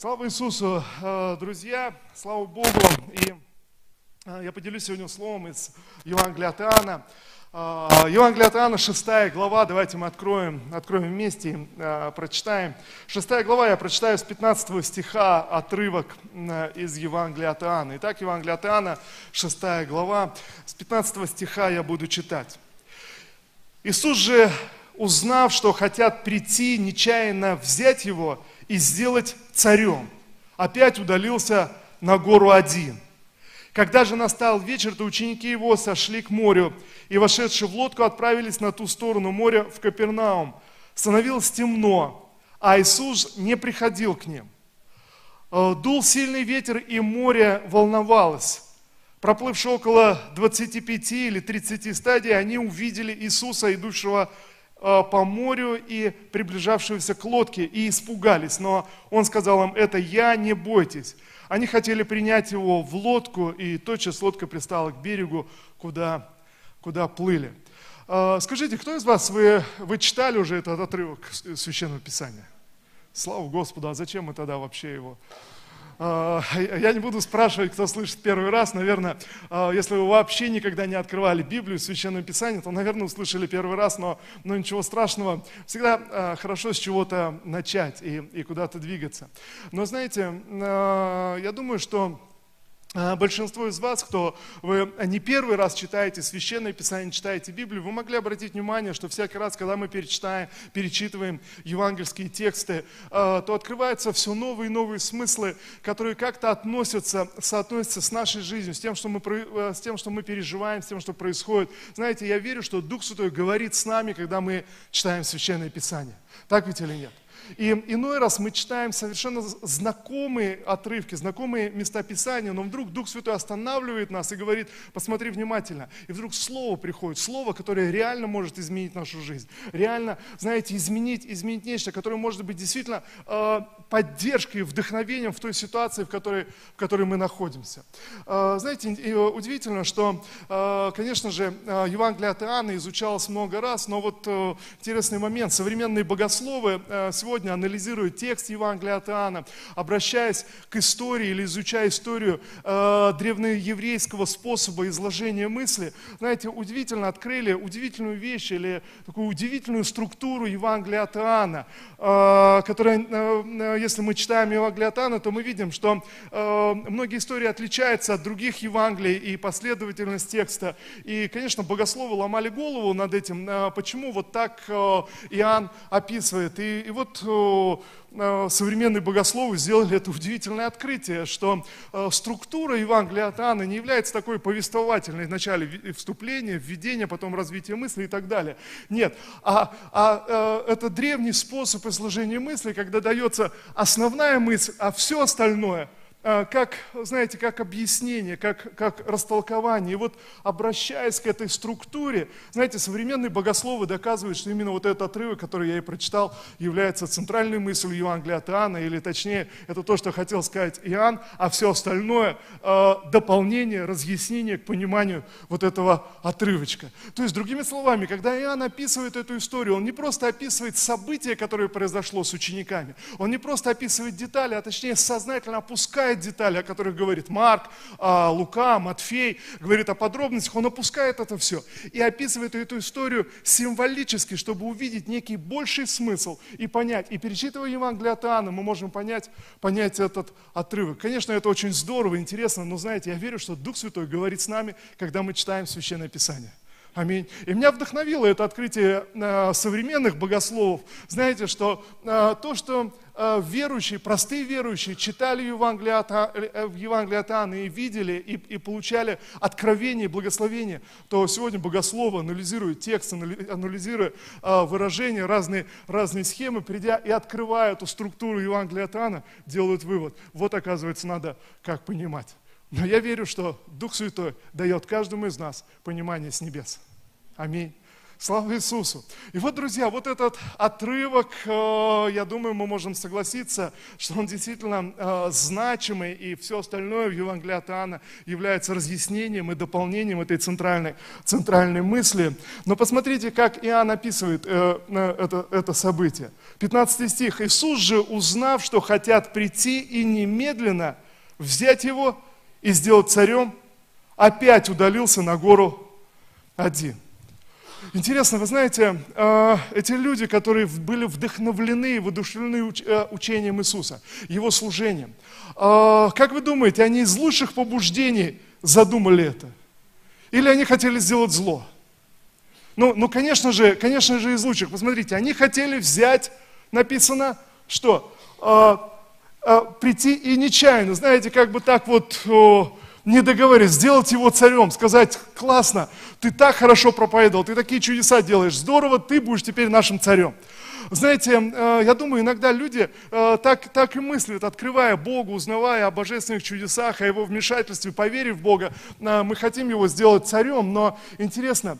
Слава Иисусу, э, друзья, слава Богу. И э, я поделюсь сегодня словом из Евангелия от Иоанна. Э, Евангелие от Иоанна, 6 глава, давайте мы откроем, откроем вместе, прочитаем. 6 глава, я прочитаю с 15 стиха отрывок из Евангелия от Иоанна. Итак, Евангелие от Иоанна, 6 глава, с 15 стиха я буду читать. Иисус же, узнав, что хотят прийти, нечаянно взять его – и сделать царем. Опять удалился на гору один. Когда же настал вечер, то ученики его сошли к морю и, вошедши в лодку, отправились на ту сторону моря в Капернаум. Становилось темно, а Иисус не приходил к ним. Э, дул сильный ветер, и море волновалось. Проплывши около 25 или 30 стадий, они увидели Иисуса, идущего по морю и приближавшегося к лодке и испугались. Но он сказал им, это я, не бойтесь. Они хотели принять его в лодку, и тотчас лодка пристала к берегу, куда, куда плыли. Э, скажите, кто из вас, вы, вы читали уже этот отрывок Священного Писания? Слава Господу, а зачем мы тогда вообще его я не буду спрашивать, кто слышит первый раз. Наверное, а, если вы вообще никогда не открывали Библию, Священное Писание, то, наверное, услышали первый раз, но, но ничего страшного. Всегда а, хорошо с чего-то начать и, и куда-то двигаться. Но знаете, я думаю, что а, большинство из вас, кто вы не первый раз читаете Священное Писание, читаете Библию, вы могли обратить внимание, что всякий раз, когда мы перечитаем, перечитываем евангельские тексты, а, то открываются все новые и новые смыслы, которые как-то относятся, соотносятся с нашей жизнью, с тем, что мы, а, с тем, что мы переживаем, с тем, что происходит. Знаете, я верю, что Дух Святой говорит с нами, когда мы читаем Священное Писание. Так ведь или нет? И иной раз мы читаем совершенно знакомые отрывки, знакомые места Писания, но вдруг Дух Святой останавливает нас и говорит, посмотри внимательно. И вдруг Слово приходит, Слово, которое реально может изменить нашу жизнь. Реально, знаете, изменить, изменить нечто, которое может быть действительно э, поддержкой, вдохновением в той ситуации, в которой, в которой мы находимся. Э, знаете, удивительно, что, э, конечно же, э, Евангелие от Иоанна изучалось много раз, но вот э, интересный момент, современные богословы э, сегодня сегодня анализируя текст Евангелия от Иоанна, обращаясь к истории или изучая историю э, древнееврейского способа изложения мысли, знаете, удивительно открыли удивительную вещь или такую удивительную структуру Евангелия от Иоанна, э, которая, э, э если мы читаем Евангелие от Иоанна, то мы видим, что э, многие истории отличаются от других Евангелий и последовательность текста. И, конечно, богословы ломали голову над этим, э, почему вот так э, Иоанн описывает. И, и вот современные богословы сделали это удивительное открытие, что э, структура Евангелия от Иоанна не является такой повествовательной в начале вступления, введения, потом развития мысли и так далее. Нет, а, а э, это древний способ изложения мысли, когда дается основная мысль, а все остальное – как, знаете, как объяснение, как, как растолкование. И вот обращаясь к этой структуре, знаете, современные богословы доказывают, что именно вот этот отрывок, который я и прочитал, является центральной мыслью Евангелия от Иоанна, или точнее, это то, что хотел сказать Иоанн, а все остальное э, дополнение, разъяснение к пониманию вот этого отрывочка. То есть, другими словами, когда Иоанн описывает эту историю, он не просто описывает событие, которое произошло с учениками, он не просто описывает детали, а точнее сознательно опускает опускает детали, о которых говорит Марк, а, Лука, Матфей, говорит о подробностях, он опускает это все и описывает эту историю символически, чтобы увидеть некий больший смысл и понять. И перечитывая Евангелие от Иоанна, мы можем понять, понять этот отрывок. Конечно, это очень здорово, интересно, но знаете, я верю, что Дух Святой говорит с нами, когда мы читаем Священное Писание. Аминь. И меня вдохновило это открытие э, современных богословов. Знаете, что э, то, что э, верующие, простые верующие читали Евангелие от, Евангелие от Иоанна и видели, и, и получали откровение и благословение, то сегодня богословы анализируют текст, анализируя выражения, разные, разные схемы, придя и открывая эту структуру Евангелия от Иоанна, делают вывод. Вот, оказывается, надо как понимать. Но я верю, что Дух Святой дает каждому из нас понимание с небес. Аминь. Слава Иисусу. И вот, друзья, вот этот отрывок, э, я думаю, мы можем согласиться, что он действительно э, значимый, и все остальное в Евангелии от Иоанна является разъяснением и дополнением этой центральной, центральной мысли. Но посмотрите, как Иоанн описывает э, это, это событие. 15 стих. «Иисус же, узнав, что хотят прийти и немедленно взять его и сделать царем, опять удалился на гору один». Интересно, вы знаете, а, эти люди, которые были вдохновлены и воодушевлены э, учением Иисуса, Его служением, а, как вы думаете, они из лучших побуждений задумали это? Или они хотели сделать зло? Ну, ну конечно же, конечно же, из лучших. Посмотрите, они хотели взять, написано, что? А, прийти и нечаянно, знаете, как бы так вот не договорить, сделать его царем, сказать, классно, ты так хорошо проповедовал, ты такие чудеса делаешь, здорово, ты будешь теперь нашим царем. Знаете, э, я думаю, иногда люди э, так, так и мыслят, открывая Бога, узнавая о божественных чудесах, о Его вмешательстве, поверив в Бога, э, мы хотим Его сделать царем, но интересно,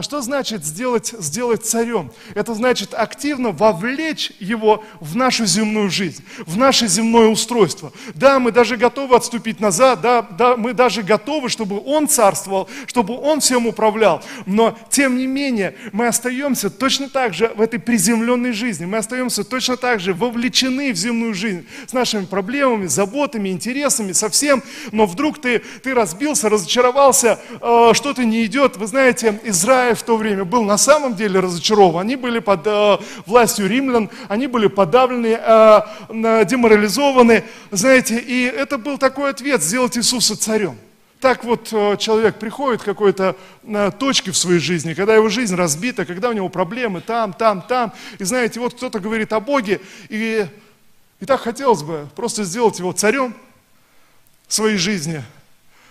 что значит сделать, сделать царем? Это значит активно вовлечь Его в нашу земную жизнь, в наше земное устройство. Да, мы даже готовы отступить назад, да, да, мы даже готовы, чтобы Он царствовал, чтобы Он всем управлял, но тем не менее мы остаемся точно так же в этой приземленной земной жизни. Мы остаемся точно так же вовлечены в земную жизнь с нашими проблемами, заботами, интересами, со всем. Но вдруг ты, ты разбился, разочаровался, э, что-то не идет. Вы знаете, Израиль в то время был на самом деле разочарован. Они были под э, властью римлян, они были подавлены, э, деморализованы. Знаете, и это был такой ответ, сделать Иисуса царем. Так вот э, человек приходит к какой-то э, точке в своей жизни, когда его жизнь разбита, когда у него проблемы там, там, там. И знаете, вот кто-то говорит о Боге, и, и так хотелось бы просто сделать его царем своей жизни,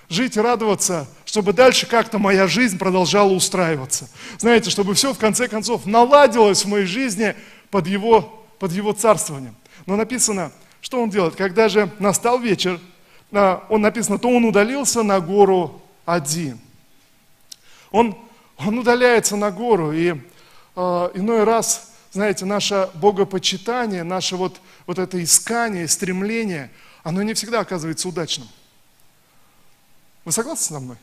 жить и радоваться, чтобы дальше как-то моя жизнь продолжала устраиваться. Знаете, чтобы все в конце концов наладилось в моей жизни под его, под его царствованием. Но написано, что он делает, когда же настал вечер, он написано, то он удалился на гору один. Он, он удаляется на гору, и э, иной раз, знаете, наше богопочитание, наше вот, вот это искание, стремление, оно не всегда оказывается удачным. Вы согласны со мной?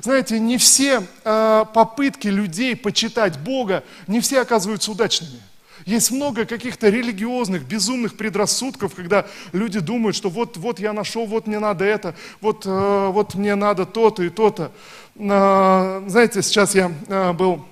Знаете, не все э, попытки людей почитать Бога, не все оказываются удачными. Есть много каких-то религиозных, безумных предрассудков, когда люди думают, что вот, вот я нашел, вот мне надо это, вот, э, вот мне надо то-то и то-то. Э, знаете, сейчас я э, был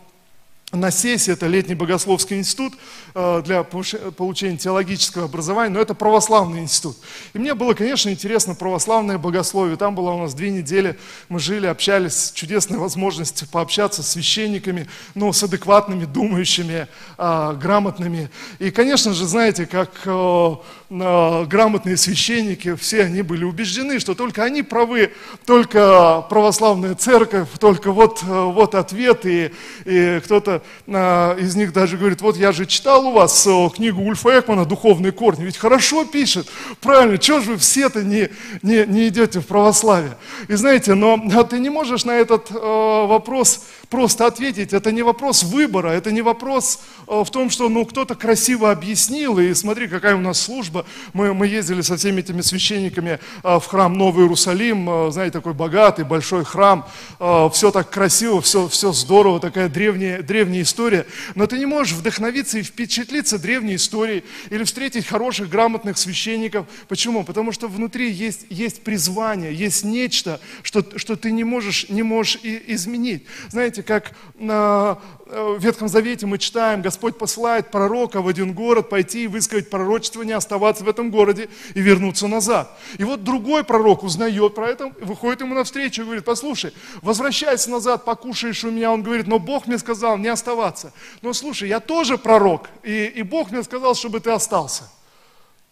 на сессии, это летний богословский институт э, для получения теологического образования, но это православный институт. И мне было, конечно, интересно православное богословие. Там было у нас две недели, мы жили, общались, чудесная возможность пообщаться с священниками, ну, с адекватными, думающими, э, грамотными. И, конечно же, знаете, как э, грамотные священники, все они были убеждены, что только они правы, только православная церковь, только вот, вот ответ, и, и кто-то а, из них даже говорит, вот я же читал у вас э, книгу Ульфа Экмана «Духовные корни», ведь хорошо пишет, правильно, чего же вы все-то не, не, не идете в православие? И знаете, но ты не можешь на этот э, вопрос просто ответить. Это не вопрос выбора, это не вопрос э, в том, что ну, кто-то красиво объяснил, и смотри, какая у нас служба. Мы, мы ездили со всеми этими священниками э, в храм Новый Иерусалим, э, знаете, такой богатый, большой храм, все так красиво, все, все здорово, такая древняя, древняя история. Но ты не можешь вдохновиться и впечатлиться древней историей или встретить хороших, грамотных священников. Почему? Потому что внутри есть, есть призвание, есть нечто, что, что ты не можешь, не можешь изменить. Знаете, знаете, как э, в Ветхом Завете мы читаем, Господь посылает пророка в один город пойти и высказать пророчество, не оставаться в этом городе и вернуться назад. И вот другой пророк узнает про это, выходит ему навстречу и говорит, послушай, возвращайся назад, покушаешь у меня. Он говорит, но Бог мне сказал не оставаться. Но слушай, я тоже пророк, и, и Бог мне сказал, чтобы ты остался.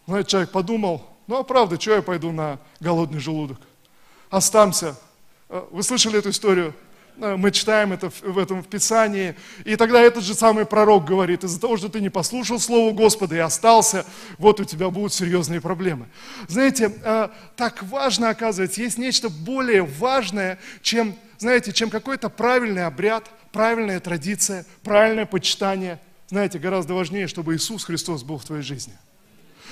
Этот человек подумал, ну а правда, что я пойду на голодный желудок? Останься. Э, вы слышали эту историю? Э, мы читаем это в этом в Писании. И тогда этот же самый пророк говорит, из-за того, что ты не послушал Слово Господа и остался, вот у тебя будут серьезные проблемы. Знаете, э, так важно, оказывается, есть нечто более важное, чем знаете, чем какой-то правильный обряд, правильная традиция, правильное почитание. Знаете, гораздо важнее, чтобы Иисус Христос был в твоей жизни.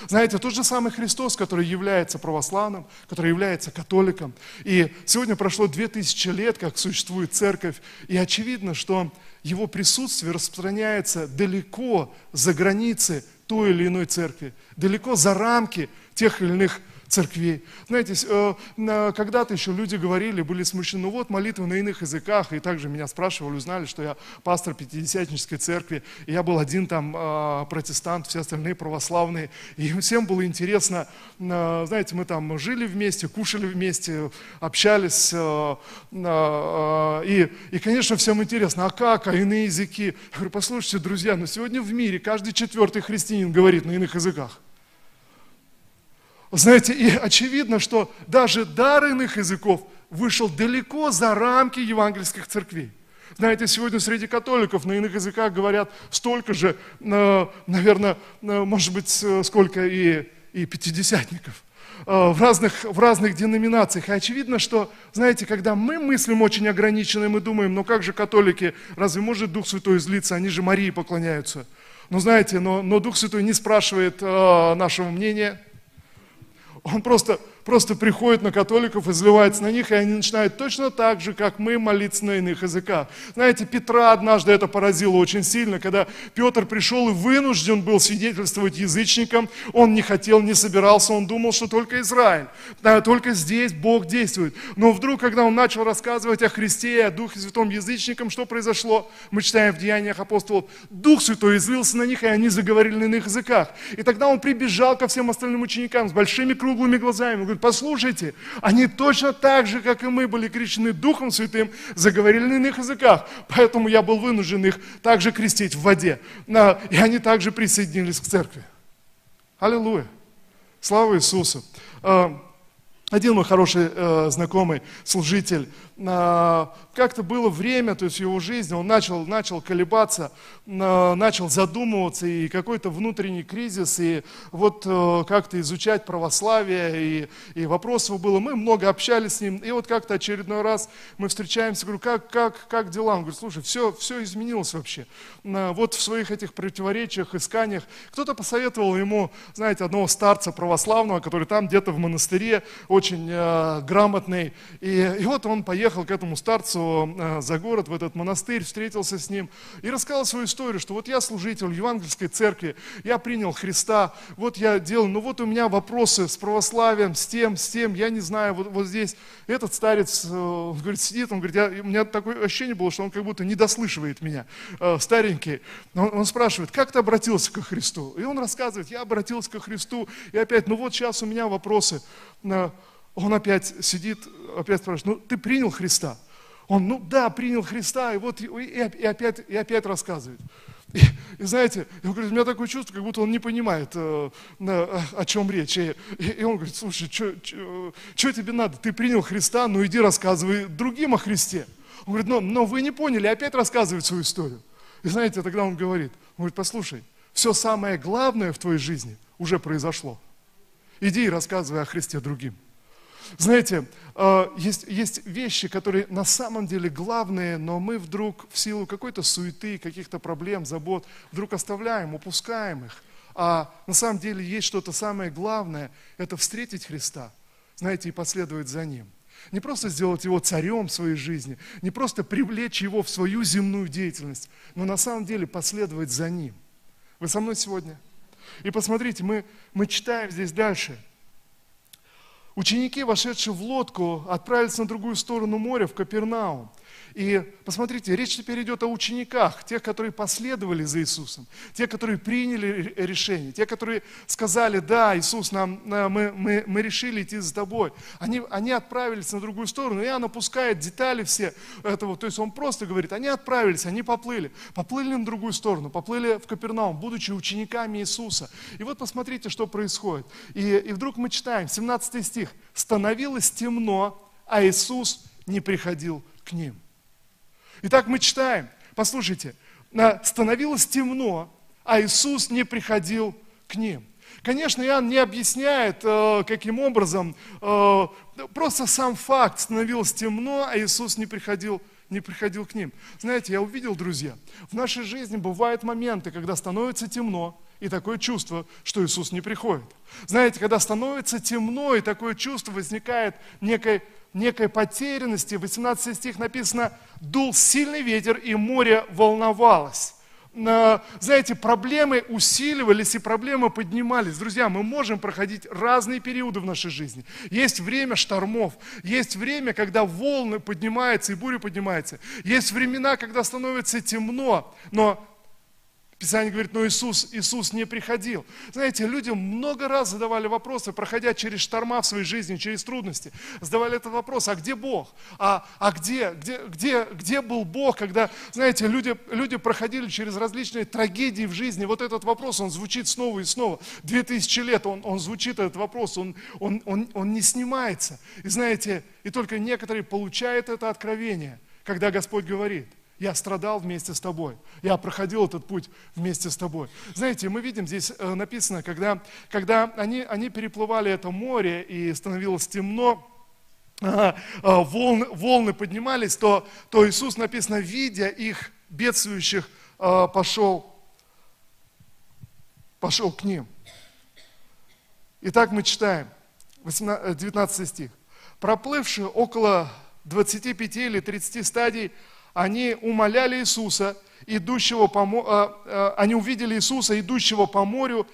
Знаете, тот же самый Христос, который является православным, который является католиком. И сегодня прошло две тысячи лет, как существует церковь, и очевидно, что его присутствие распространяется далеко за границы той или иной церкви, далеко за рамки тех или иных церквей. Знаете, э, когда-то еще люди говорили, были смущены, ну вот молитвы на иных языках, и также меня спрашивали, узнали, что я пастор Пятидесятнической церкви, и я был один там э, протестант, все остальные православные, и всем было интересно, э, знаете, мы там жили вместе, кушали вместе, общались, и, и конечно, всем интересно, а как, а иные языки? Я говорю, послушайте, друзья, но сегодня в мире каждый четвертый христианин говорит на иных языках. Знаете, и очевидно, что даже дар иных языков вышел далеко за рамки евангельских церквей. Знаете, сегодня среди католиков на иных языках говорят столько же, э, наверное, э, может быть, э, сколько и, и пятидесятников в разных, в разных деноминациях. И очевидно, что, знаете, когда мы мыслим очень ограниченно, мы думаем, ну как же католики, разве может Дух Святой излиться, они же Марии поклоняются. Но знаете, но, но Дух Святой не спрашивает э, нашего мнения, он просто просто приходит на католиков, изливается на них, и они начинают точно так же, как мы, молиться на иных языках. Знаете, Петра однажды это поразило очень сильно, когда Петр пришел и вынужден был свидетельствовать язычникам, он не хотел, не собирался, он думал, что только Израиль, да, только здесь Бог действует. Но вдруг, когда он начал рассказывать о Христе и о Духе Святом язычникам, что произошло? Мы читаем в Деяниях апостолов, Дух Святой излился на них, и они заговорили на иных языках. И тогда он прибежал ко всем остальным ученикам с большими круглыми глазами, говорит, говорит, послушайте, они точно так же, как и мы, были крещены Духом Святым, заговорили на иных языках. Поэтому я был вынужден их также крестить в воде. И они также присоединились к церкви. Аллилуйя. Слава Иисусу. А, один мой хороший э, знакомый, служитель, как-то было время, то есть его жизни, он начал, начал колебаться, начал задумываться, и какой-то внутренний кризис, и вот э, как-то изучать православие, и, и вопрос его было, мы много общались с ним, и вот как-то очередной раз мы встречаемся, говорю, как, как, как дела? Он говорит, слушай, все, все изменилось вообще. Вот в своих этих противоречиях, исканиях, кто-то посоветовал ему, знаете, одного старца православного, который там где-то в монастыре, очень э, грамотный, и, и вот он поехал приехал к этому старцу э, за город, в этот монастырь, встретился с ним и рассказал свою историю, что вот я служитель евангельской церкви, я принял Христа, вот я делал, ну вот у меня вопросы с православием, с тем, с тем, я не знаю, вот, вот здесь этот старец, э, он говорит, сидит, он говорит, я, у меня такое ощущение было, что он как будто не дослышивает меня, э, старенький. Он, он спрашивает, как ты обратился ко Христу? И он рассказывает, я обратился ко Христу, и опять, ну вот сейчас у меня вопросы он опять сидит, опять спрашивает, ну ты принял Христа? Он, ну да, принял Христа, и вот и, и, опять, и опять рассказывает. И, и знаете, он говорит, у меня такое чувство, как будто он не понимает, э, э, о чем речь. И, и он говорит, слушай, что тебе надо? Ты принял Христа, ну иди рассказывай другим о Христе. Он говорит, но, но вы не поняли, опять рассказывает свою историю. И знаете, тогда он говорит, он говорит, послушай, все самое главное в твоей жизни уже произошло. Иди и рассказывай о Христе другим. Знаете, э, есть, есть вещи, которые на самом деле главные, но мы вдруг в силу какой-то суеты, каких-то проблем, забот, вдруг оставляем, упускаем их. А на самом деле есть что-то самое главное, это встретить Христа, знаете, и последовать за Ним. Не просто сделать его царем своей жизни, не просто привлечь его в свою земную деятельность, но на самом деле последовать за ним. Вы со мной сегодня? И посмотрите, мы, мы читаем здесь дальше – Ученики, вошедшие в лодку, отправились на другую сторону моря, в Капернаум. И посмотрите, речь теперь идет о учениках, тех, которые последовали за Иисусом, те, которые приняли решение, те, которые сказали, да, Иисус, нам, мы, мы, мы решили идти за тобой. Они, они отправились на другую сторону, и Иоанн опускает детали все этого, то есть он просто говорит, они отправились, они поплыли, поплыли на другую сторону, поплыли в Капернаум, будучи учениками Иисуса. И вот посмотрите, что происходит. И, и вдруг мы читаем, 17 стих, «Становилось темно, а Иисус не приходил к ним». Итак, мы читаем, послушайте, становилось темно, а Иисус не приходил к ним. Конечно, Иоанн не объясняет, э, каким образом, э, просто сам факт, становилось темно, а Иисус не приходил, не приходил к ним. Знаете, я увидел, друзья, в нашей жизни бывают моменты, когда становится темно, и такое чувство, что Иисус не приходит. Знаете, когда становится темно, и такое чувство возникает некой, некой потерянности, в 18 стих написано, «Дул сильный ветер, и море волновалось» знаете, проблемы усиливались и проблемы поднимались. Друзья, мы можем проходить разные периоды в нашей жизни. Есть время штормов, есть время, когда волны поднимаются и буря поднимается. Есть времена, когда становится темно, но Писание говорит, но Иисус, Иисус не приходил. Знаете, люди много раз задавали вопросы, проходя через шторма в своей жизни, через трудности. Задавали этот вопрос, а где Бог? А, а где, где, где, где был Бог, когда, знаете, люди, люди проходили через различные трагедии в жизни. Вот этот вопрос, он звучит снова и снова. Две тысячи лет он, он звучит, этот вопрос, он, он, он, он не снимается. И знаете, и только некоторые получают это откровение, когда Господь говорит, я страдал вместе с тобой. Я проходил этот путь вместе с тобой. Знаете, мы видим, здесь э, написано, когда, когда они, они переплывали это море и становилось темно, волны, волны поднимались, то, то Иисус, написано, видя их бедствующих, э, пошел, пошел к ним. Итак, мы читаем, 19 э, стих. Проплывшие около 25 или 30 стадий, они умоляли Иисуса, идущего по, а, они увидели Иисуса, идущего по морю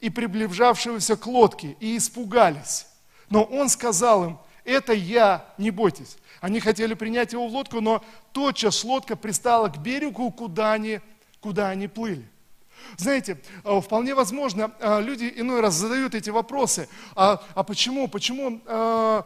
и приближавшегося к лодке, и испугались. Но Он сказал им, это я, не бойтесь. Они хотели принять его в лодку, но тотчас лодка пристала к берегу, куда они, куда они плыли. Знаете, э, вполне возможно, э, люди иной раз задают эти вопросы. А, а почему, почему, а,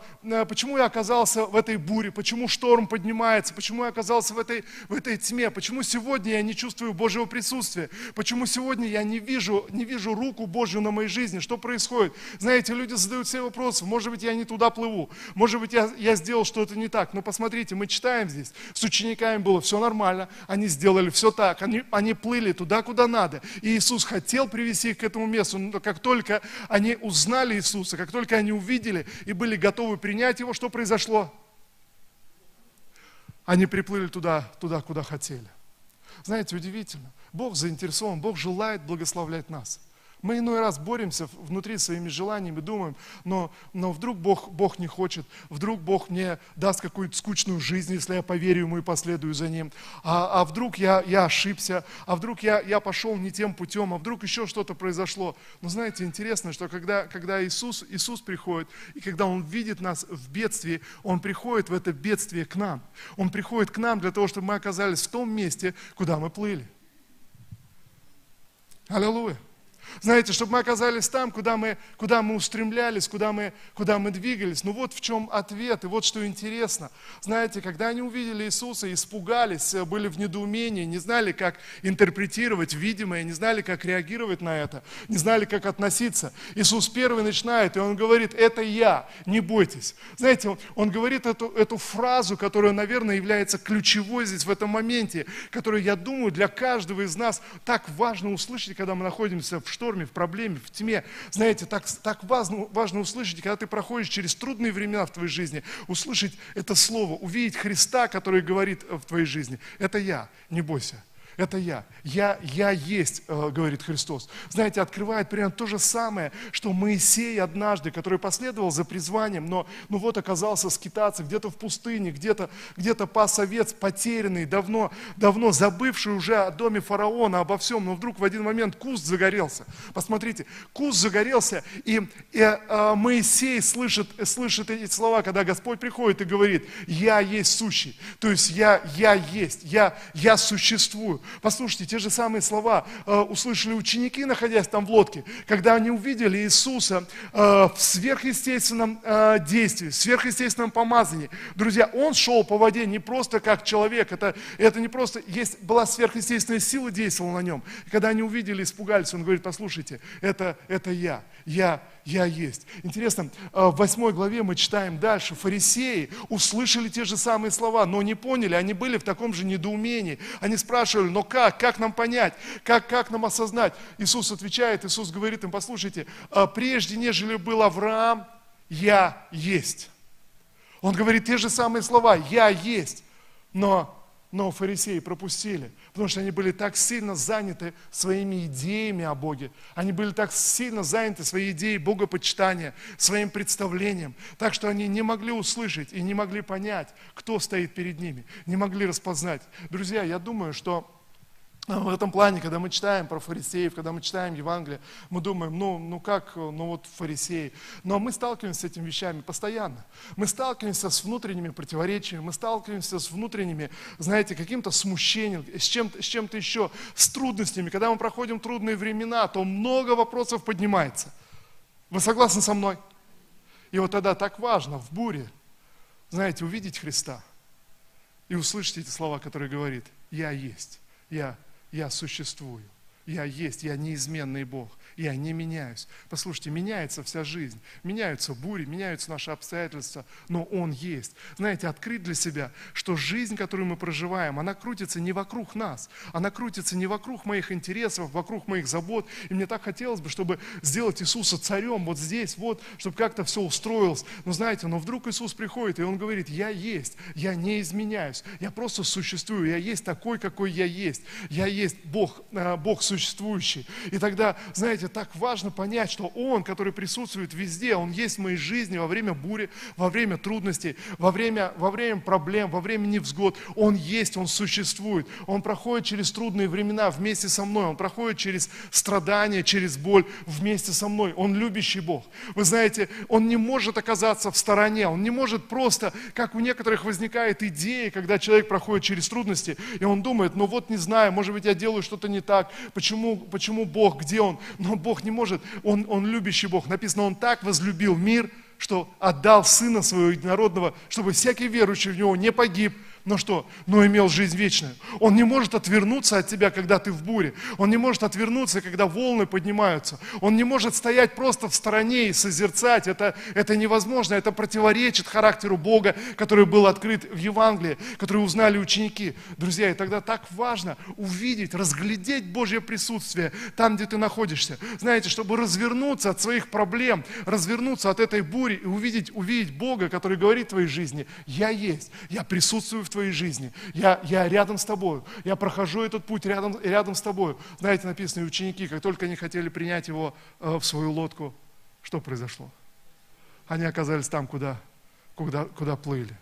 почему я оказался в этой буре? Почему шторм поднимается? Почему я оказался в этой, в этой тьме? Почему сегодня я не чувствую Божьего присутствия? Почему сегодня я не вижу, не вижу руку Божью на моей жизни? Что происходит? Знаете, люди задают все вопросы. Может быть, я не туда плыву. Может быть, я, я сделал что-то не так. Но посмотрите, мы читаем здесь. С учениками было все нормально. Они сделали все так. Они, они плыли туда, куда надо. И Иисус хотел привести их к этому месту, но как только они узнали Иисуса, как только они увидели и были готовы принять Его, что произошло? Они приплыли туда, туда, куда хотели. Знаете, удивительно. Бог заинтересован, Бог желает благословлять нас. Мы иной раз боремся внутри своими желаниями, думаем, но, но вдруг Бог, Бог не хочет, вдруг Бог мне даст какую-то скучную жизнь, если я поверю Ему и последую за Ним. А, а вдруг я, я ошибся, а вдруг я, я пошел не тем путем, а вдруг еще что-то произошло. Но знаете, интересно, что когда, когда Иисус, Иисус приходит, и когда Он видит нас в бедствии, Он приходит в это бедствие к нам. Он приходит к нам для того, чтобы мы оказались в том месте, куда мы плыли. Аллилуйя. Знаете, чтобы мы оказались там, куда мы, куда мы устремлялись, куда мы, куда мы двигались. Ну вот в чем ответ, и вот что интересно. Знаете, когда они увидели Иисуса, испугались, э, были в недоумении, не знали, как интерпретировать видимое, не знали, как реагировать на это, не знали, как относиться. Иисус первый начинает, и Он говорит, это я, не бойтесь. Знаете, Он, он говорит эту, эту фразу, которая, наверное, является ключевой здесь в этом моменте, которую, я думаю, для каждого из нас так важно услышать, когда мы находимся в шторме, в проблеме, в тьме. Знаете, так, так важно, важно услышать, когда ты проходишь через трудные времена в твоей жизни, услышать это слово, увидеть Христа, который говорит в твоей жизни. Это я, не бойся. Это я. Я, я есть, э, говорит Христос. Знаете, открывает примерно то же самое, что Моисей однажды, который последовал за призванием, но ну вот оказался скитаться где-то в пустыне, где-то где пас овец, потерянный, давно, давно забывший уже о доме фараона, обо всем, но вдруг в один момент куст загорелся. Посмотрите, куст загорелся, и, и а, Моисей слышит, слышит эти слова, когда Господь приходит и говорит, я есть сущий, то есть я, я есть, я, я существую. Послушайте, те же самые слова э, услышали ученики, находясь там в лодке, когда они увидели Иисуса э, в сверхъестественном э, действии, в сверхъестественном помазании. Друзья, Он шел по воде не просто как человек, это, это не просто, есть, была сверхъестественная сила действовала на нем. Когда они увидели, испугались, Он говорит, послушайте, это, это я, я я есть. Интересно, э, в восьмой главе мы читаем дальше. Фарисеи услышали те же самые слова, но не поняли, они были в таком же недоумении. Они спрашивали, но как? Как нам понять? Как, как нам осознать? Иисус отвечает, Иисус говорит им, послушайте, «А прежде нежели был Авраам, я есть. Он говорит те же самые слова, я есть. Но но фарисеи пропустили, потому что они были так сильно заняты своими идеями о Боге, они были так сильно заняты своей идеей богопочитания, своим представлением, так что они не могли услышать и не могли понять, кто стоит перед ними, не могли распознать. Друзья, я думаю, что в этом плане, когда мы читаем про фарисеев, когда мы читаем Евангелие, мы думаем, ну, ну как, ну вот фарисеи. Но мы сталкиваемся с этими вещами постоянно. Мы сталкиваемся с внутренними противоречиями, мы сталкиваемся с внутренними, знаете, каким-то смущением, с чем-то, с чем-то еще, с трудностями. Когда мы проходим трудные времена, то много вопросов поднимается. Вы согласны со мной? И вот тогда так важно в буре, знаете, увидеть Христа и услышать эти слова, которые говорит, я есть, я я существую. Я есть, я неизменный Бог я не меняюсь. Послушайте, меняется вся жизнь, меняются бури, меняются наши обстоятельства, но Он есть. Знаете, открыть для себя, что жизнь, которую мы проживаем, она крутится не вокруг нас, она крутится не вокруг моих интересов, вокруг моих забот. И мне так хотелось бы, чтобы сделать Иисуса царем вот здесь, вот, чтобы как-то все устроилось. Но знаете, но вдруг Иисус приходит, и Он говорит, я есть, я не изменяюсь, я просто существую, я есть такой, какой я есть, я есть Бог, э, Бог существующий. И тогда, знаете, знаете, так важно понять, что Он, который присутствует везде, Он есть в моей жизни во время бури, во время трудностей, во время, во время проблем, во время невзгод. Он есть, Он существует. Он проходит через трудные времена вместе со мной. Он проходит через страдания, через боль вместе со мной. Он любящий Бог. Вы знаете, Он не может оказаться в стороне. Он не может просто, как у некоторых возникает идея, когда человек проходит через трудности, и он думает, ну вот не знаю, может быть, я делаю что-то не так, почему, почему Бог, где Он? Но Бог не может, Он, он любящий Бог. Написано, Он так возлюбил мир, что отдал Сына Своего Единородного, чтобы всякий верующий в Него не погиб, но что? Но имел жизнь вечную. Он не может отвернуться от тебя, когда ты в буре. Он не может отвернуться, когда волны поднимаются. Он не может стоять просто в стороне и созерцать. Это, это невозможно. Это противоречит характеру Бога, который был открыт в Евангелии, который узнали ученики. Друзья, и тогда так важно увидеть, разглядеть Божье присутствие там, где ты находишься. Знаете, чтобы развернуться от своих проблем, развернуться от этой бури и увидеть, увидеть Бога, который говорит в твоей жизни, я есть, я присутствую в твоей жизни. Я, я рядом с тобой. Я прохожу этот путь рядом, рядом с тобой. Знаете, написано, ученики, как только они хотели принять его э, в свою лодку, что произошло? Они оказались там, куда, куда, куда плыли.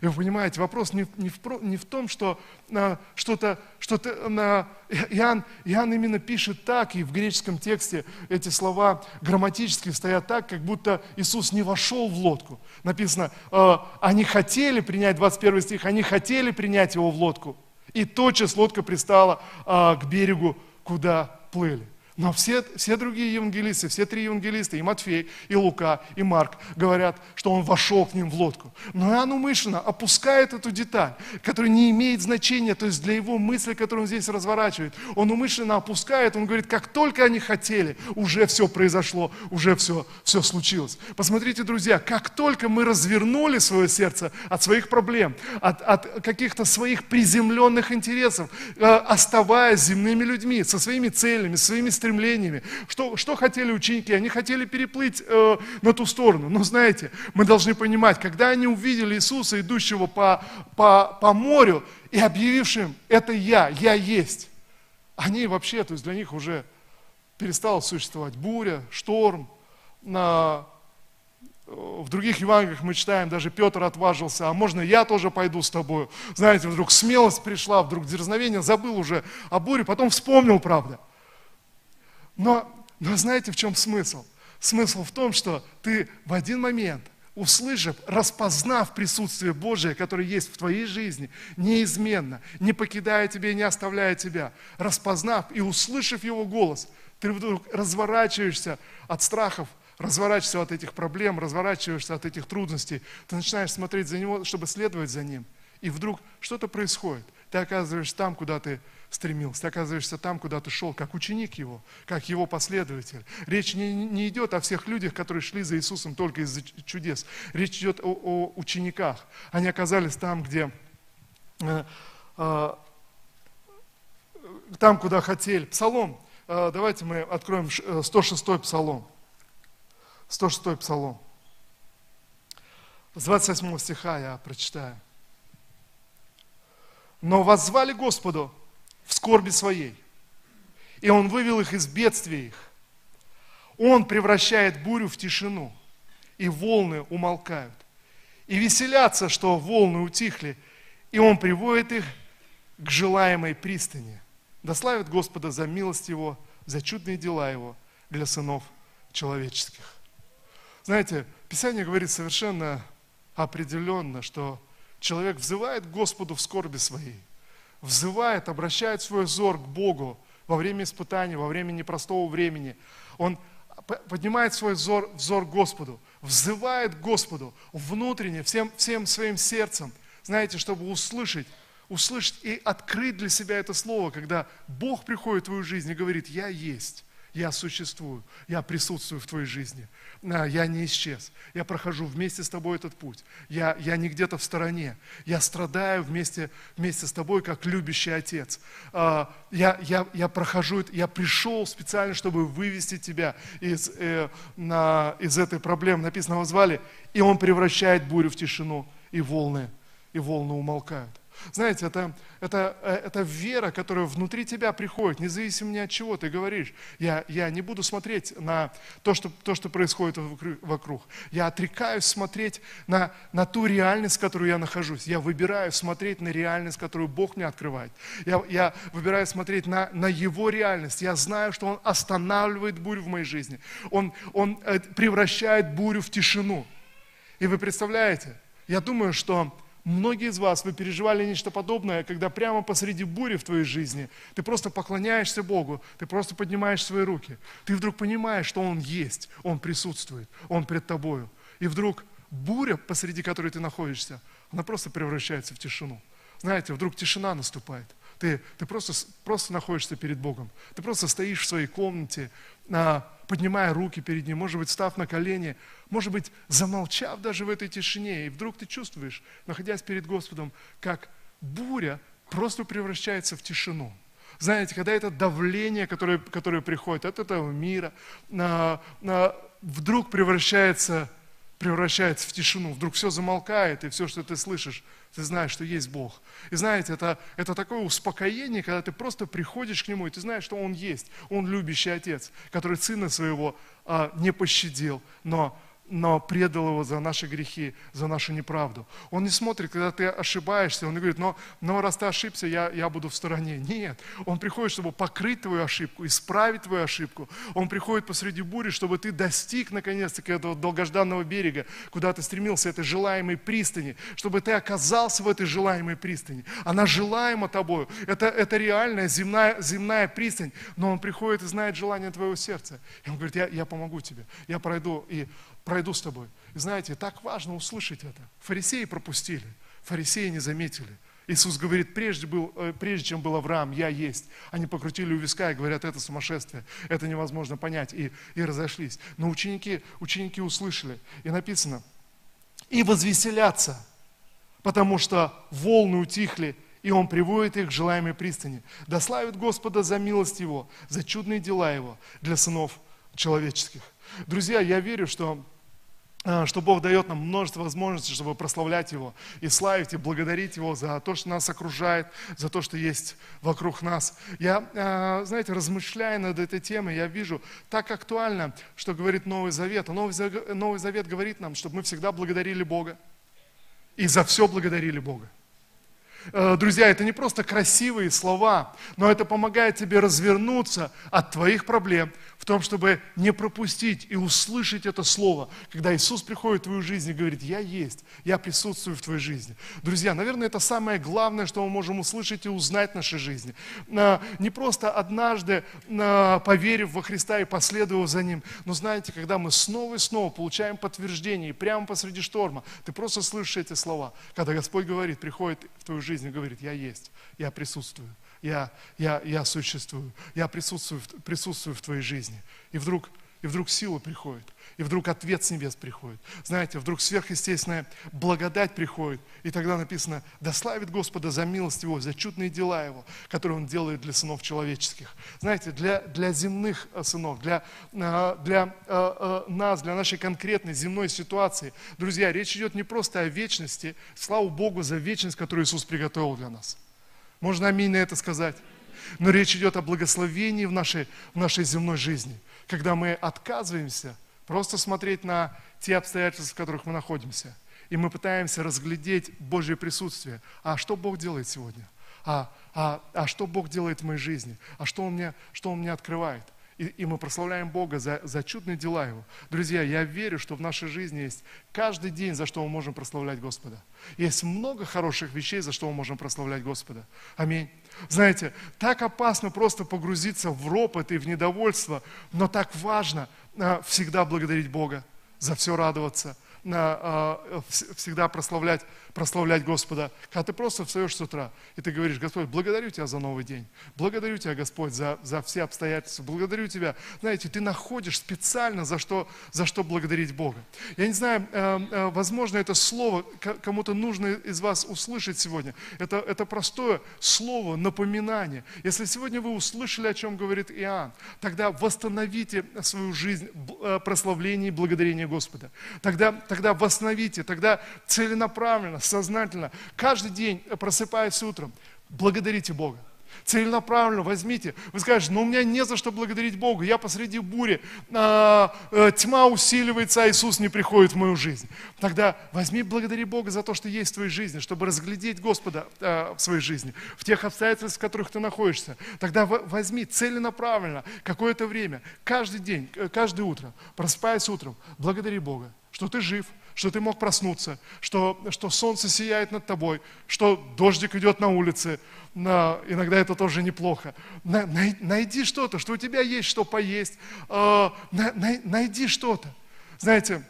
И вы понимаете, вопрос не, не, в, не в том, что а, что-то, что-то а, Иоанн, Иоанн именно пишет так, и в греческом тексте эти слова грамматически стоят так, как будто Иисус не вошел в лодку. Написано, а, они хотели принять, 21 стих, они хотели принять его в лодку. И тотчас лодка пристала а, к берегу, куда плыли. Но все, все другие евангелисты, все три евангелиста, и Матфей, и Лука, и Марк, говорят, что он вошел к ним в лодку. Но Иоанн умышленно опускает эту деталь, которая не имеет значения, то есть для его мысли, которую он здесь разворачивает. Он умышленно опускает, он говорит, как только они хотели, уже все произошло, уже все, все случилось. Посмотрите, друзья, как только мы развернули свое сердце от своих проблем, от, от каких-то своих приземленных интересов, э, оставаясь земными людьми, со своими целями, своими стремлениями, стремлениями. Что, что хотели ученики? Они хотели переплыть э, на ту сторону. Но знаете, мы должны понимать, когда они увидели Иисуса, идущего по, по, по морю, и объявившим, это я, я есть, они вообще, то есть для них уже перестала существовать буря, шторм. На, в других Евангелиях мы читаем, даже Петр отважился, а можно я тоже пойду с тобой. Знаете, вдруг смелость пришла, вдруг дерзновение, забыл уже о буре, потом вспомнил, правда. Но, но знаете, в чем смысл? Смысл в том, что ты в один момент, услышав, распознав присутствие Божие, которое есть в твоей жизни, неизменно, не покидая тебя и не оставляя тебя, распознав и услышав Его голос, ты вдруг разворачиваешься от страхов, разворачиваешься от этих проблем, разворачиваешься от этих трудностей, ты начинаешь смотреть за Него, чтобы следовать за Ним. И вдруг что-то происходит. Ты оказываешься там, куда ты стремился. Ты оказываешься там, куда ты шел, как ученик его, как его последователь. Речь не, не идет о всех людях, которые шли за Иисусом только из-за чудес. Речь идет о, о учениках. Они оказались там, где э, э, там, куда хотели. Псалом, э, давайте мы откроем 106 э, псалом. 106 псалом. С 28 стиха я прочитаю. «Но воззвали Господу в скорби своей, и Он вывел их из бедствия их. Он превращает бурю в тишину, и волны умолкают. И веселятся, что волны утихли, и Он приводит их к желаемой пристани. Да славит Господа за милость Его, за чудные дела Его для сынов человеческих. Знаете, Писание говорит совершенно определенно, что человек взывает Господу в скорби своей, взывает, обращает свой взор к Богу во время испытаний, во время непростого времени. Он поднимает свой взор, взор к Господу, взывает к Господу внутренне, всем, всем своим сердцем, знаете, чтобы услышать, услышать и открыть для себя это слово, когда Бог приходит в твою жизнь и говорит, я есть, я существую, я присутствую в твоей жизни, я не исчез, я прохожу вместе с тобой этот путь, я, я не где-то в стороне, я страдаю вместе, вместе с тобой, как любящий отец, а, я, я, я прохожу, я пришел специально, чтобы вывести тебя из, э, из этой проблемы, написано, его звали, и он превращает бурю в тишину, и волны, и волны умолкают. Знаете, это, это, э, это вера, которая внутри тебя приходит, независимо ни от чего ты говоришь. Я, я не буду смотреть на то что, то, что происходит вокруг. Я отрекаюсь смотреть на, на ту реальность, в которой я нахожусь. Я выбираю смотреть на реальность, которую Бог мне открывает. Я, я выбираю смотреть на, на Его реальность. Я знаю, что Он останавливает бурю в моей жизни. Он, он э, превращает бурю в тишину. И вы представляете, я думаю, что Многие из вас, вы переживали нечто подобное, когда прямо посреди бури в твоей жизни ты просто поклоняешься Богу, ты просто поднимаешь свои руки. Ты вдруг понимаешь, что Он есть, Он присутствует, Он пред тобою. И вдруг буря, посреди которой ты находишься, она просто превращается в тишину. Знаете, вдруг тишина наступает. Ты, ты просто, просто находишься перед Богом. Ты просто стоишь в своей комнате, а, поднимая руки перед Ним, может быть, став на колени, может быть, замолчав даже в этой тишине, и вдруг ты чувствуешь, находясь перед Господом, как буря просто превращается в тишину. Знаете, когда это давление, которое, которое приходит от этого мира, на, на, вдруг превращается, превращается в тишину, вдруг все замолкает, и все, что ты слышишь, ты знаешь, что есть Бог. И знаете, это, это такое успокоение, когда ты просто приходишь к Нему, и ты знаешь, что Он есть. Он любящий Отец, который Сына Своего а, не пощадил, но но предал его за наши грехи, за нашу неправду. Он не смотрит, когда ты ошибаешься, он не говорит, но, но раз ты ошибся, я, я буду в стороне. Нет, он приходит, чтобы покрыть твою ошибку, исправить твою ошибку. Он приходит посреди бури, чтобы ты достиг наконец-таки этого долгожданного берега, куда ты стремился, этой желаемой пристани, чтобы ты оказался в этой желаемой пристани. Она желаема тобою. Это, это реальная земная, земная пристань, но он приходит и знает желание твоего сердца. И он говорит, я, я помогу тебе, я пройду и пройду с тобой. И знаете, так важно услышать это. Фарисеи пропустили, фарисеи не заметили. Иисус говорит, прежде, был, э, прежде чем был Авраам, я есть. Они покрутили у виска и говорят, это сумасшествие, это невозможно понять, и, и разошлись. Но ученики, ученики услышали, и написано, и возвеселятся, потому что волны утихли, и Он приводит их к желаемой пристани. Да славит Господа за милость Его, за чудные дела Его для сынов человеческих. Друзья, я верю, что что Бог дает нам множество возможностей, чтобы прославлять Его и славить и благодарить Его за то, что нас окружает, за то, что есть вокруг нас. Я, а, знаете, размышляя над этой темой, я вижу так актуально, что говорит Новый Завет. А Новый Завет, Новый Завет говорит нам, чтобы мы всегда благодарили Бога и за все благодарили Бога. Э, друзья, это не просто красивые слова, но это помогает тебе развернуться от твоих проблем в том, чтобы не пропустить и услышать это слово, когда Иисус приходит в твою жизнь и говорит, я есть, я присутствую в твоей жизни. Друзья, наверное, это самое главное, что мы можем услышать и узнать в нашей жизни. Э, не просто однажды, э, поверив во Христа и последовав за Ним, но знаете, когда мы снова и снова получаем подтверждение, и прямо посреди шторма, ты просто слышишь эти слова, когда Господь говорит, приходит в твою жизнь, жизнь и говорит, я есть, я присутствую, я, я, я существую, я присутствую, присутствую в твоей жизни. И вдруг и вдруг сила приходит, и вдруг ответ с небес приходит. Знаете, вдруг сверхъестественная благодать приходит, и тогда написано, да славит Господа за милость Его, за чудные дела Его, которые Он делает для сынов человеческих. Знаете, для, для земных э, сынов, для, э, для э, нас, для нашей конкретной земной ситуации. Друзья, речь идет не просто о вечности, слава Богу за вечность, которую Иисус приготовил для нас. Можно аминь на это сказать? Но речь идет о благословении в нашей, в нашей земной жизни, когда мы отказываемся просто смотреть на те обстоятельства, в которых мы находимся, и мы пытаемся разглядеть Божье присутствие. А что Бог делает сегодня? А, а, а что Бог делает в моей жизни? А что Он мне, что он мне открывает? И, и мы прославляем Бога за, за чудные дела Его. Друзья, я верю, что в нашей жизни есть каждый день, за что мы можем прославлять Господа. Есть много хороших вещей, за что мы можем прославлять Господа. Аминь. Знаете, так опасно просто погрузиться в ропот и в недовольство, но так важно а, всегда благодарить Бога, за все радоваться, всегда прославлять прославлять Господа, когда ты просто встаешь с утра, и ты говоришь, Господь, благодарю Тебя за новый день, благодарю Тебя, Господь, за, за все обстоятельства, благодарю Тебя. Знаете, ты находишь специально, за что, за что благодарить Бога. Я не знаю, э, э, возможно, это слово кому-то нужно из вас услышать сегодня. Это, это простое слово, напоминание. Если сегодня вы услышали, о чем говорит Иоанн, тогда восстановите свою жизнь э, прославления и благодарения Господа. Тогда, тогда восстановите, тогда целенаправленно, сознательно, каждый день просыпаясь утром, благодарите Бога. Целенаправленно возьмите. Вы скажете, ну у меня не за что благодарить Бога. Я посреди бури, а, а, тьма усиливается, а Иисус не приходит в мою жизнь. Тогда возьми, благодари Бога за то, что есть в твоей жизни, чтобы разглядеть Господа а, в своей жизни, в тех обстоятельствах, в которых ты находишься. Тогда возьми целенаправленно какое-то время, каждый день, каждое утро, просыпаясь утром, благодари Бога, что ты жив, что ты мог проснуться, что, что солнце сияет над тобой, что дождик идет на улице, на, иногда это тоже неплохо. На, най, найди что-то, что у тебя есть что поесть, най, найди что-то. Знаете,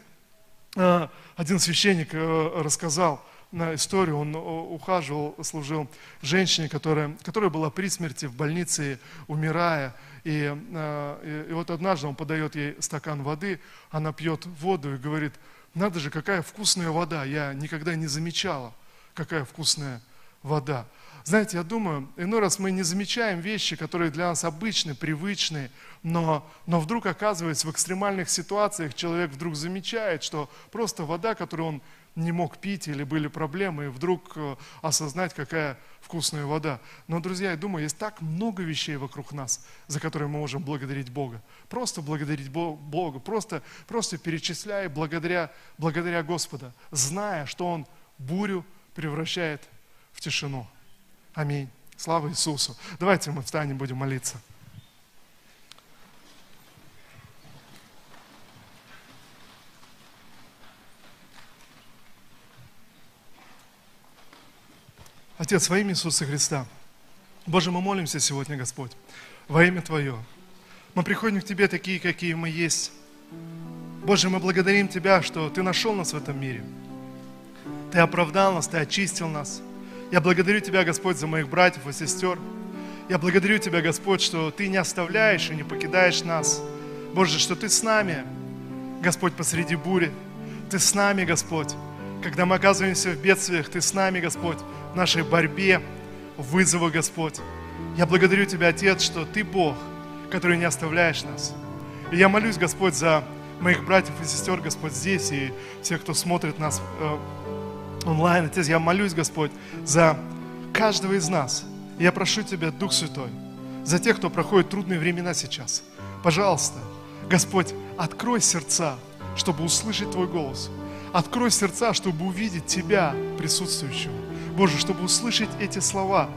э, один священник э, рассказал на историю, он ухаживал, служил женщине, которая, которая была при смерти в больнице, умирая, и, э, и, и вот однажды он подает ей стакан воды, она пьет воду и говорит, надо же, какая вкусная вода. Я никогда не замечала, какая вкусная вода. Знаете, я думаю, иной раз мы не замечаем вещи, которые для нас обычны, привычны, но, но вдруг оказывается в экстремальных ситуациях человек вдруг замечает, что просто вода, которую он не мог пить или были проблемы, и вдруг э, осознать, какая вкусная вода. Но, друзья, я думаю, есть так много вещей вокруг нас, за которые мы можем благодарить Бога. Просто благодарить Бога, просто, просто перечисляя благодаря, благодаря Господа, зная, что Он бурю превращает в тишину. Аминь. Слава Иисусу. Давайте мы встанем, будем молиться. Отец, во имя Иисуса Христа, Боже, мы молимся сегодня, Господь, во имя Твое. Мы приходим к Тебе такие, какие мы есть. Боже, мы благодарим Тебя, что Ты нашел нас в этом мире. Ты оправдал нас, Ты очистил нас. Я благодарю Тебя, Господь, за моих братьев и сестер. Я благодарю Тебя, Господь, что Ты не оставляешь и не покидаешь нас. Боже, что Ты с нами, Господь, посреди бури. Ты с нами, Господь. Когда мы оказываемся в бедствиях, Ты с нами, Господь нашей борьбе, вызовы, Господь. Я благодарю Тебя, Отец, что Ты Бог, который не оставляешь нас. И я молюсь, Господь, за моих братьев и сестер, Господь, здесь и всех, кто смотрит нас э, онлайн. Отец, я молюсь, Господь, за каждого из нас. И я прошу Тебя, Дух Святой, за тех, кто проходит трудные времена сейчас. Пожалуйста, Господь, открой сердца, чтобы услышать Твой голос. Открой сердца, чтобы увидеть Тебя, присутствующего. Боже, чтобы услышать эти слова,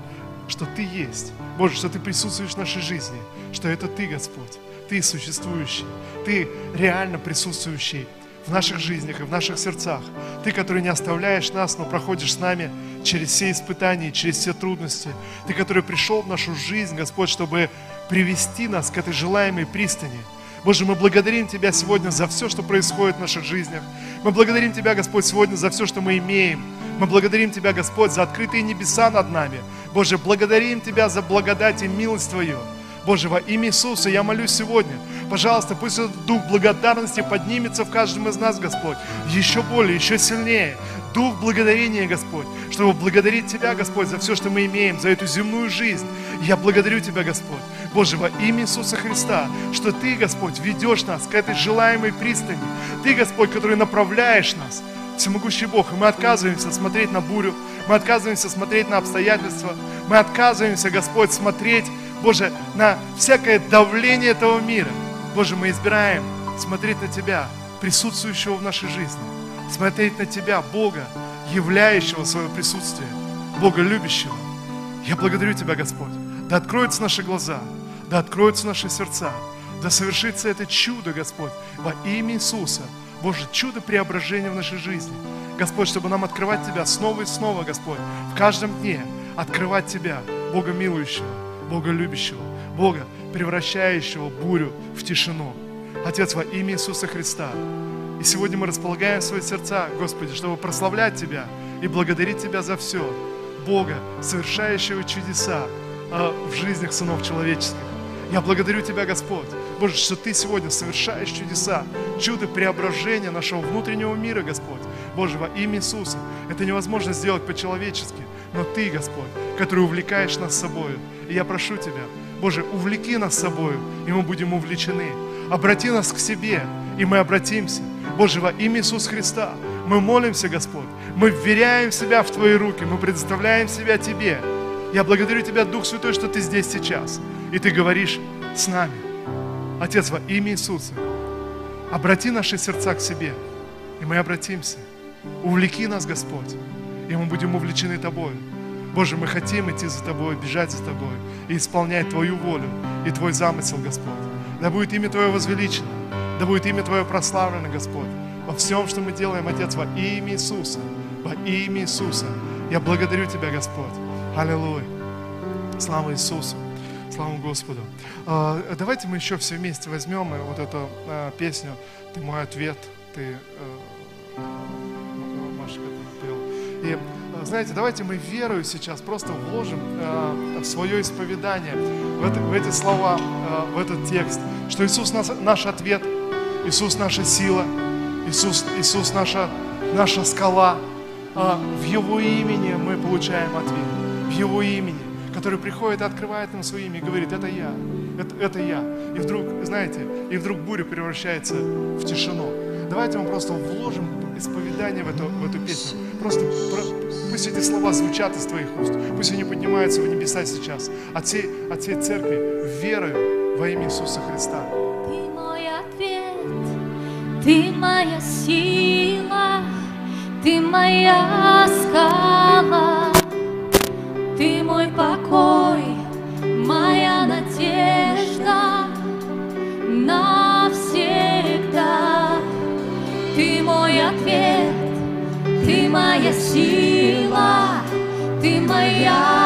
что Ты есть. Боже, что Ты присутствуешь в нашей жизни, что это Ты, Господь. Ты существующий, Ты реально присутствующий в наших жизнях и в наших сердцах. Ты, который не оставляешь нас, но проходишь с нами через все испытания, через все трудности. Ты, который пришел в нашу жизнь, Господь, чтобы привести нас к этой желаемой пристани. Боже, мы благодарим Тебя сегодня за все, что происходит в наших жизнях. Мы благодарим Тебя, Господь, сегодня за все, что мы имеем. Мы благодарим Тебя, Господь, за открытые небеса над нами. Боже, благодарим Тебя за благодать и милость Твою. Боже, во имя Иисуса я молюсь сегодня. Пожалуйста, пусть этот дух благодарности поднимется в каждом из нас, Господь. Еще более, еще сильнее. Дух благодарения, Господь, чтобы благодарить Тебя, Господь, за все, что мы имеем, за эту земную жизнь. Я благодарю Тебя, Господь, Боже, во имя Иисуса Христа, что Ты, Господь, ведешь нас к этой желаемой пристани. Ты, Господь, который направляешь нас. Всемогущий Бог, и мы отказываемся смотреть на бурю, мы отказываемся смотреть на обстоятельства, мы отказываемся, Господь, смотреть, Боже, на всякое давление этого мира. Боже, мы избираем смотреть на Тебя, присутствующего в нашей жизни, смотреть на Тебя, Бога, являющего свое присутствие, Бога любящего. Я благодарю Тебя, Господь. Да откроются наши глаза, да откроются наши сердца, да совершится это чудо, Господь, во имя Иисуса. Боже, чудо преображения в нашей жизни. Господь, чтобы нам открывать Тебя снова и снова, Господь, в каждом дне открывать Тебя, Бога милующего, Бога любящего, Бога, превращающего бурю в тишину. Отец, во имя Иисуса Христа. И сегодня мы располагаем свои сердца, Господи, чтобы прославлять Тебя и благодарить Тебя за все. Бога, совершающего чудеса э, в жизнях сынов человеческих. Я благодарю Тебя, Господь, Боже, что Ты сегодня совершаешь чудеса, чудо преображения нашего внутреннего мира, Господь. Боже, во имя Иисуса. Это невозможно сделать по-человечески, но Ты, Господь, который увлекаешь нас собою. И я прошу Тебя, Боже, увлеки нас собою, и мы будем увлечены. Обрати нас к себе, и мы обратимся. Боже, во имя Иисуса Христа, мы молимся, Господь, мы вверяем себя в Твои руки, мы предоставляем себя Тебе. Я благодарю Тебя, Дух Святой, что Ты здесь сейчас, и Ты говоришь с нами. Отец, во имя Иисуса, обрати наши сердца к себе, и мы обратимся. Увлеки нас, Господь, и мы будем увлечены Тобой. Боже, мы хотим идти за Тобой, бежать за Тобой и исполнять Твою волю и Твой замысел, Господь. Да будет имя Твое возвеличено, да будет имя Твое прославлено, Господь, во всем, что мы делаем, Отец, во имя Иисуса, во имя Иисуса. Я благодарю Тебя, Господь. Аллилуйя. Слава Иисусу. Слава Господу. А, давайте мы еще все вместе возьмем вот эту а, песню «Ты мой ответ», ты э, Маша пел. И знаете, давайте мы верою сейчас просто вложим э, в свое исповедание, в, это, в эти слова, э, в этот текст, что Иисус наш, наш ответ, Иисус наша сила, Иисус, Иисус наша, наша скала. Э, в Его имени мы получаем ответ, в Его имени, который приходит и открывает нам свое имя и говорит, это я, это, это я. И вдруг, знаете, и вдруг буря превращается в тишину. Давайте мы просто вложим исповедание в эту, в эту песню. Просто про, пусть эти слова звучат из твоих уст. Пусть они поднимаются в небеса сейчас. От всей, от всей церкви верою во имя Иисуса Христа. Ты мой ответ, ты моя сила, ты моя скала, ты мой покой, моя надежда навсегда. Ты мой ответ, ты моя сила, ты моя